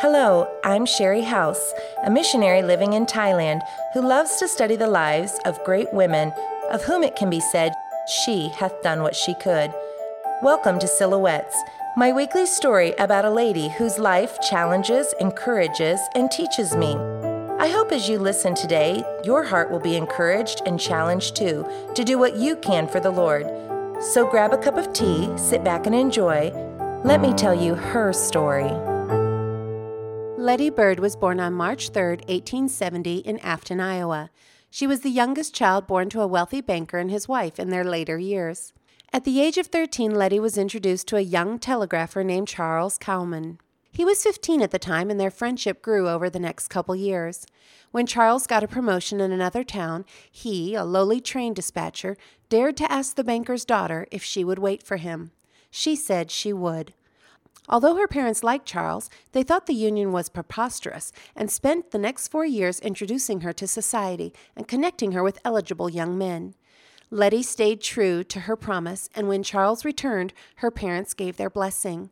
Hello, I'm Shari House, a missionary living in Thailand who loves to study the lives of great women, of whom it can be said, She hath done what she could. Welcome to Silhouettes, my weekly story about a lady whose life challenges, encourages, and teaches me. I hope as you listen today, your heart will be encouraged and challenged too to do what you can for the Lord. So grab a cup of tea, sit back and enjoy. Let me tell you her story. Letty Burd was born on March 3, 1870, in Afton, Iowa. She was the youngest child born to a wealthy banker and his wife in their later years. At the age of 13, Letty was introduced to a young telegrapher named Charles Cowman. He was 15 at the time, and their friendship grew over the next couple years. When Charles got a promotion in another town, he, a lowly train dispatcher, dared to ask the banker's daughter if she would wait for him. She said she would. Although her parents liked Charles, they thought the union was preposterous and spent the next four years introducing her to society and connecting her with eligible young men. Letty stayed true to her promise, and when Charles returned, her parents gave their blessing.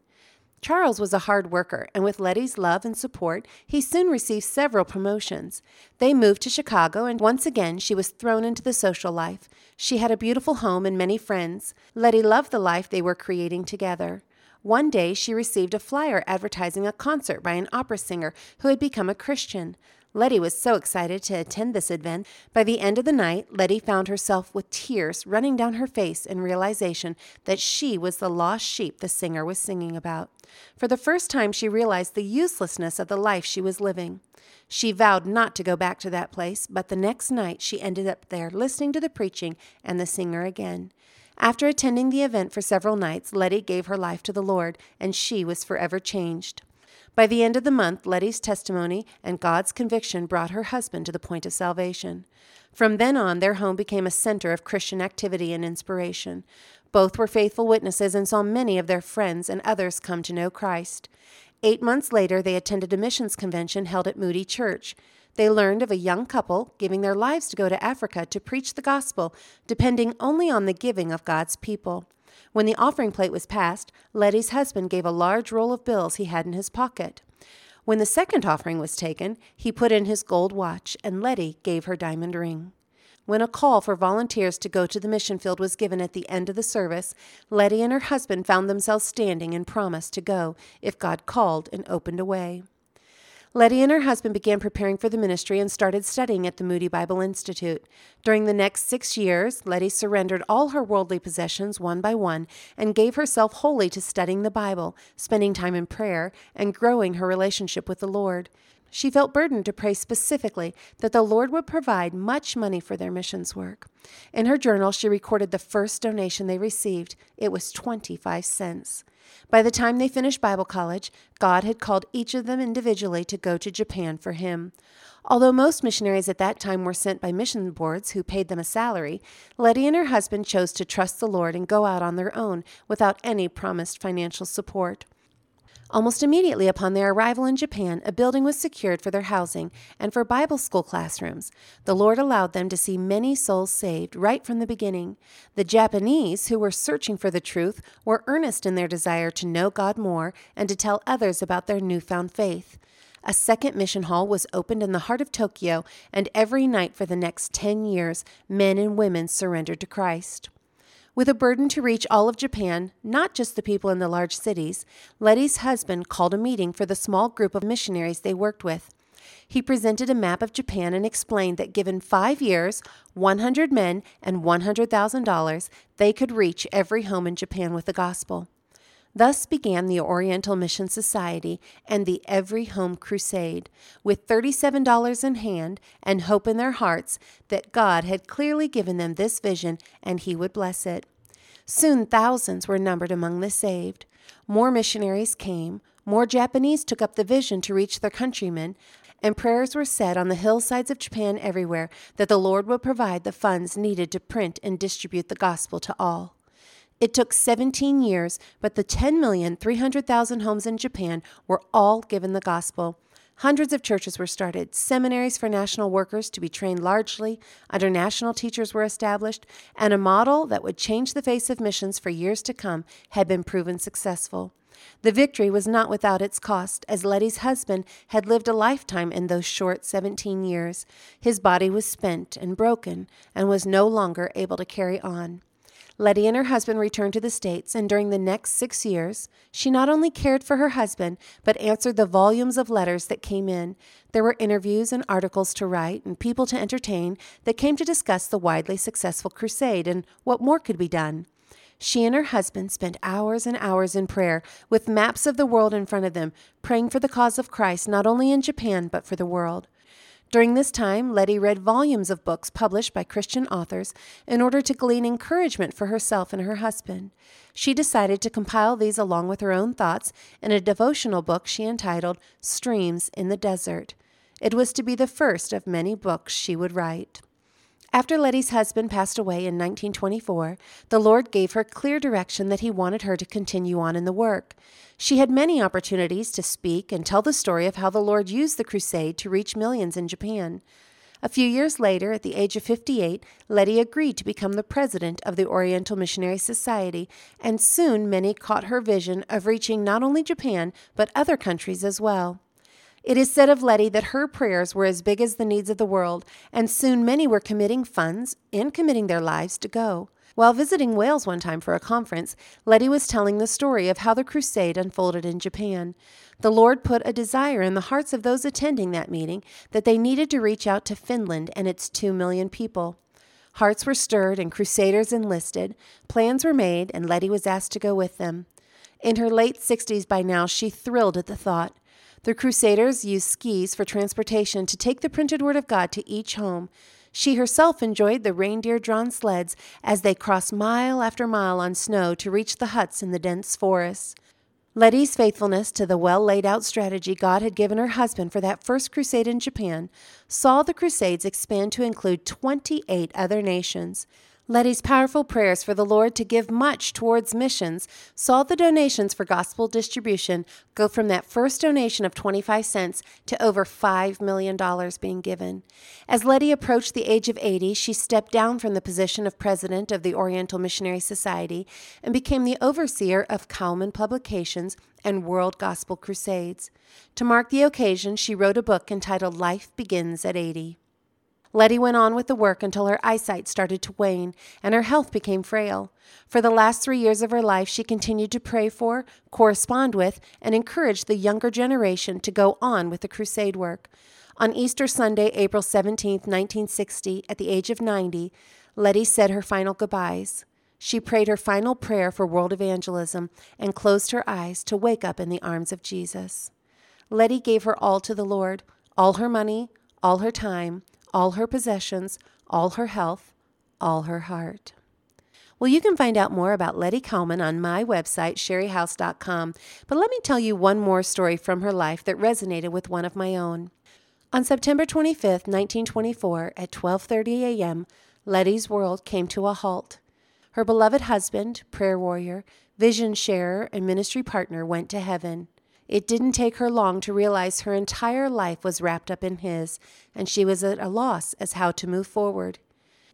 Charles was a hard worker, and with Letty's love and support, he soon received several promotions. They moved to Chicago, and once again she was thrown into the social life. She had a beautiful home and many friends. Letty loved the life they were creating together. One day she received a flyer advertising a concert by an opera singer who had become a Christian. Letty was so excited to attend this event. By the end of the night, Letty found herself with tears running down her face in realization that she was the lost sheep the singer was singing about. For the first time, she realized the uselessness of the life she was living. She vowed not to go back to that place, but the next night she ended up there listening to the preaching and the singer again. After attending the event for several nights, Letty gave her life to the Lord, and she was forever changed. By the end of the month, Letty's testimony and God's conviction brought her husband to the point of salvation. From then on, their home became a center of Christian activity and inspiration. Both were faithful witnesses and saw many of their friends and others come to know Christ. Eight months later, they attended a missions convention held at Moody Church. They learned of a young couple giving their lives to go to Africa to preach the gospel, depending only on the giving of God's people. When the offering plate was passed, Letty's husband gave a large roll of bills he had in his pocket. When the second offering was taken, he put in his gold watch, and Letty gave her diamond ring. When a call for volunteers to go to the mission field was given at the end of the service, Letty and her husband found themselves standing and promised to go if God called and opened a way. Letty and her husband began preparing for the ministry and started studying at the Moody Bible Institute. During the next six years, Letty surrendered all her worldly possessions one by one and gave herself wholly to studying the Bible, spending time in prayer, and growing her relationship with the Lord. She felt burdened to pray specifically that the Lord would provide much money for their missions work. In her journal, she recorded the first donation they received. It was 25 cents. By the time they finished Bible college, God had called each of them individually to go to Japan for Him. Although most missionaries at that time were sent by mission boards who paid them a salary, Letty and her husband chose to trust the Lord and go out on their own without any promised financial support. Almost immediately upon their arrival in Japan, a building was secured for their housing and for Bible school classrooms. The Lord allowed them to see many souls saved right from the beginning. The Japanese, who were searching for the truth, were earnest in their desire to know God more and to tell others about their newfound faith. A second mission hall was opened in the heart of Tokyo, and every night for the next 10 years, men and women surrendered to Christ. With a burden to reach all of Japan, not just the people in the large cities, Letty's husband called a meeting for the small group of missionaries they worked with. He presented a map of Japan and explained that given five years, 100 men, and $100,000, they could reach every home in Japan with the gospel. Thus began the Oriental Mission Society and the Every Home Crusade, with $37 in hand and hope in their hearts that God had clearly given them this vision and He would bless it. Soon thousands were numbered among the saved. More missionaries came, more Japanese took up the vision to reach their countrymen, and prayers were said on the hillsides of Japan everywhere that the Lord would provide the funds needed to print and distribute the gospel to all. It took 17 years, but the 10,300,000 homes in Japan were all given the gospel. Hundreds of churches were started, seminaries for national workers to be trained largely under national teachers were established, and a model that would change the face of missions for years to come had been proven successful. The victory was not without its cost, as Letty's husband had lived a lifetime in those short 17 years. His body was spent and broken and was no longer able to carry on. Letty and her husband returned to the States, and during the next six years, she not only cared for her husband, but answered the volumes of letters that came in. There were interviews and articles to write, and people to entertain that came to discuss the widely successful crusade and what more could be done. She and her husband spent hours and hours in prayer, with maps of the world in front of them, praying for the cause of Christ not only in Japan but for the world. During this time, Letty read volumes of books published by Christian authors in order to glean encouragement for herself and her husband. She decided to compile these along with her own thoughts in a devotional book she entitled Streams in the Desert. It was to be the first of many books she would write. After Letty's husband passed away in 1924, the Lord gave her clear direction that He wanted her to continue on in the work. She had many opportunities to speak and tell the story of how the Lord used the crusade to reach millions in Japan. A few years later, at the age of 58, Letty agreed to become the president of the Oriental Missionary Society, and soon many caught her vision of reaching not only Japan, but other countries as well. It is said of Letty that her prayers were as big as the needs of the world, and soon many were committing funds and committing their lives to go. While visiting Wales one time for a conference, Letty was telling the story of how the crusade unfolded in Japan. The Lord put a desire in the hearts of those attending that meeting that they needed to reach out to Finland and its two million people. Hearts were stirred and crusaders enlisted. Plans were made, and Letty was asked to go with them. In her late 60s by now, she thrilled at the thought. The Crusaders used skis for transportation to take the printed Word of God to each home. She herself enjoyed the reindeer drawn sleds as they crossed mile after mile on snow to reach the huts in the dense forests. Letty's faithfulness to the well laid out strategy God had given her husband for that first crusade in Japan saw the crusades expand to include 28 other nations. Letty's powerful prayers for the Lord to give much towards missions saw the donations for gospel distribution go from that first donation of 25 cents to over $5 million being given. As Letty approached the age of 80, she stepped down from the position of president of the Oriental Missionary Society and became the overseer of Cowman Publications and World Gospel Crusades. To mark the occasion, she wrote a book entitled Life Begins at 80. Letty went on with the work until her eyesight started to wane and her health became frail. For the last three years of her life, she continued to pray for, correspond with, and encourage the younger generation to go on with the crusade work. On Easter Sunday, April 17, 1960, at the age of 90, Letty said her final goodbyes. She prayed her final prayer for world evangelism and closed her eyes to wake up in the arms of Jesus. Letty gave her all to the Lord all her money, all her time, all her possessions, all her health, all her heart. Well, you can find out more about Letty Cowman on my website, sharihouse.com. But let me tell you one more story from her life that resonated with one of my own. On September 25, 1924, at 12:30 a.m., Letty's world came to a halt. Her beloved husband, prayer warrior, vision sharer, and ministry partner went to heaven. It didn't take her long to realize her entire life was wrapped up in his, and she was at a loss as how to move forward.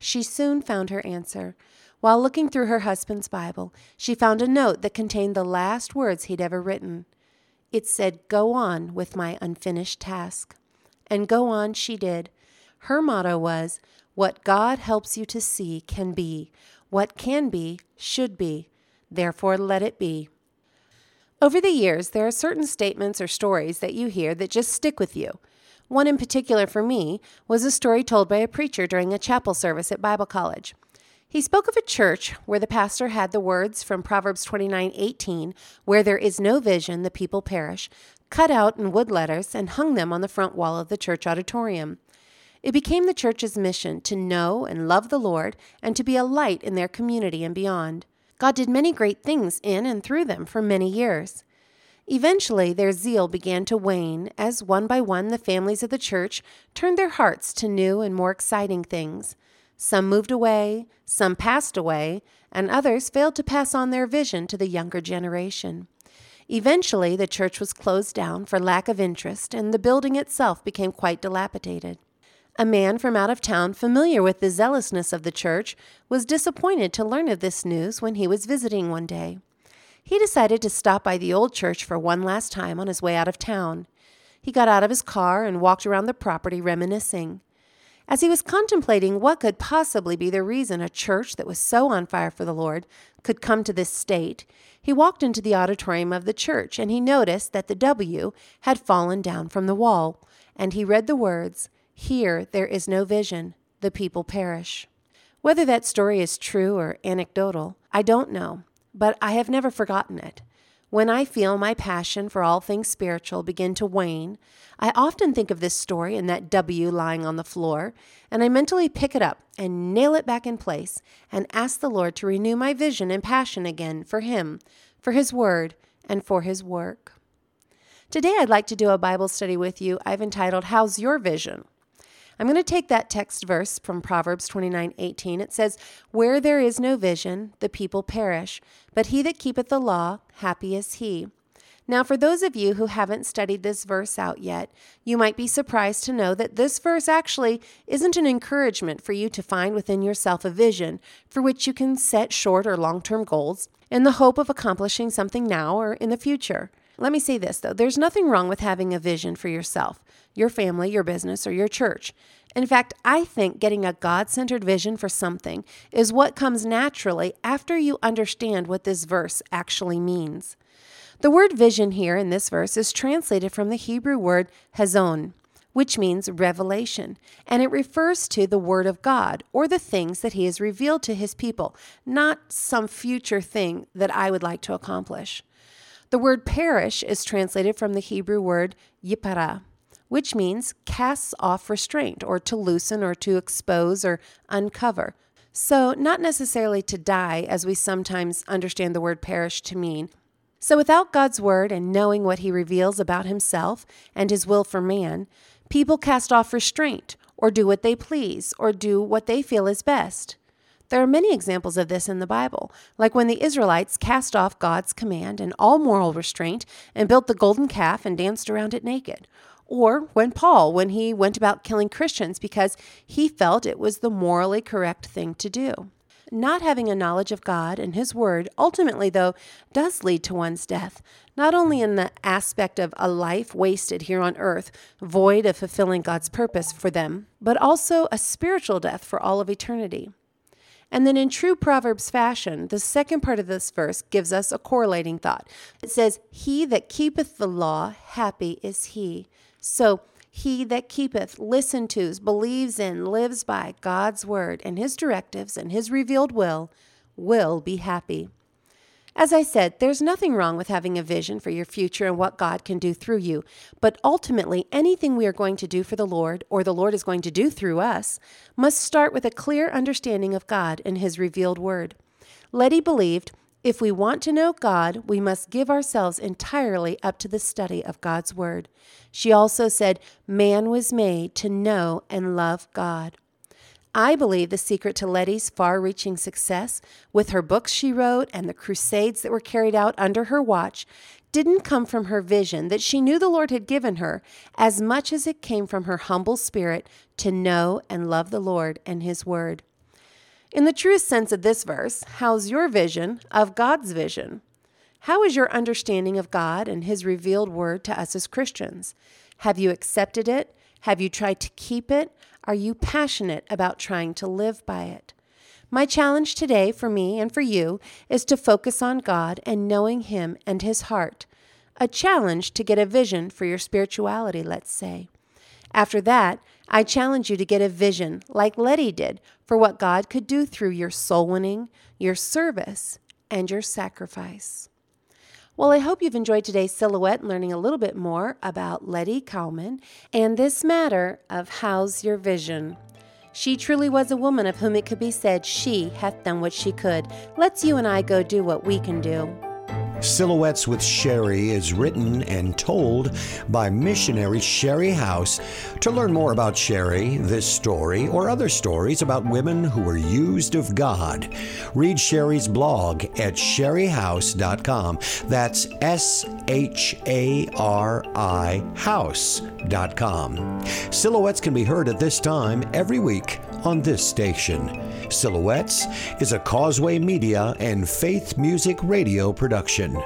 She soon found her answer. While looking through her husband's Bible, she found a note that contained the last words he'd ever written. It said, Go on with my unfinished task. And go on she did. Her motto was, What God helps you to see can be. What can be, should be. Therefore, let it be. Over the years, there are certain statements or stories that you hear that just stick with you. One in particular for me was a story told by a preacher during a chapel service at Bible College. He spoke of a church where the pastor had the words from Proverbs 29:18, where there is no vision, the people perish, cut out in wood letters and hung them on the front wall of the church auditorium. It became the church's mission to know and love the Lord and to be a light in their community and beyond. God did many great things in and through them for many years. Eventually, their zeal began to wane as one by one the families of the church turned their hearts to new and more exciting things. Some moved away, some passed away, and others failed to pass on their vision to the younger generation. Eventually, the church was closed down for lack of interest, and the building itself became quite dilapidated. A man from out of town, familiar with the zealousness of the church, was disappointed to learn of this news when he was visiting one day. he decided to stop by the old church for one last time on his way out of town. He got out of his car and walked around the property reminiscing. As he was contemplating what could possibly be the reason a church that was so on fire for the Lord could come to this state, he walked into the auditorium of the church and he noticed that the W had fallen down from the wall, and he read the words, Here there is no vision, the people perish. Whether that story is true or anecdotal, I don't know, but I have never forgotten it. When I feel my passion for all things spiritual begin to wane, I often think of this story and that W lying on the floor, and I mentally pick it up and nail it back in place and ask the Lord to renew my vision and passion again for Him, for His Word, and for His work. Today, I'd like to do a Bible study with you I've entitled, How's Your Vision? I'm going to take that text verse from Proverbs 29:18. It says, "Where there is no vision, the people perish, but he that keepeth the law, happy is he." Now, for those of you who haven't studied this verse out yet, you might be surprised to know that this verse actually isn't an encouragement for you to find within yourself a vision for which you can set short or long term goals in the hope of accomplishing something now or in the future. Let me say this though there's nothing wrong with having a vision for yourself, your family, your business, or your church. In fact, I think getting a God centered vision for something is what comes naturally after you understand what this verse actually means. The word vision here in this verse is translated from the Hebrew word hazon, which means revelation, and it refers to the Word of God or the things that He has revealed to His people, not some future thing that I would like to accomplish. The word perish is translated from the Hebrew word yipara, which means casts off restraint or to loosen or to expose or uncover. So, not necessarily to die, as we sometimes understand the word perish to mean. So, without God's word and knowing what he reveals about himself and his will for man, people cast off restraint or do what they please or do what they feel is best. There are many examples of this in the Bible, like when the Israelites cast off God's command and all moral restraint and built the golden calf and danced around it naked. Or when Paul, when he went about killing Christians because he felt it was the morally correct thing to do. Not having a knowledge of God and His Word ultimately, though, does lead to one's death, not only in the aspect of a life wasted here on earth, void of fulfilling God's purpose for them, but also a spiritual death for all of eternity. And then, in true Proverbs fashion, the second part of this verse gives us a correlating thought. It says, He that keepeth the law, happy is he. So, he that keepeth, listens to, believes in, lives by God's word and his directives and his revealed will, will be happy. As I said, there's nothing wrong with having a vision for your future and what God can do through you. But ultimately, anything we are going to do for the Lord, or the Lord is going to do through us, must start with a clear understanding of God and His revealed word. Letty believed if we want to know God, we must give ourselves entirely up to the study of God's word. She also said, Man was made to know and love God. I believe the secret to Letty's far reaching success with her books she wrote and the crusades that were carried out under her watch didn't come from her vision that she knew the Lord had given her as much as it came from her humble spirit to know and love the Lord and His Word. In the truest sense of this verse, how's your vision of God's vision? How is your understanding of God and His revealed Word to us as Christians? Have you accepted it? Have you tried to keep it? Are you passionate about trying to live by it? My challenge today for me and for you is to focus on God and knowing Him and His heart. A challenge to get a vision for your spirituality, let's say. After that, I challenge you to get a vision, like Letty did, for what God could do through your soul winning, your service, and your sacrifice. Well, I hope you've enjoyed today's silhouette and learning a little bit more about Letty Cowman and this matter of how's your vision. She truly was a woman of whom it could be said, She hath done what she could. Let's you and I go do what we can do. Silhouettes with Shari is written and told by missionary Shari House. To learn more about Shari, this story, or other stories about women who were used of God, read Shari's blog at sharihouse.com. That's S H A R I house.com. Silhouettes can be heard at this time every week on this station. Silhouettes is a Causeway Media and Faith Music Radio production.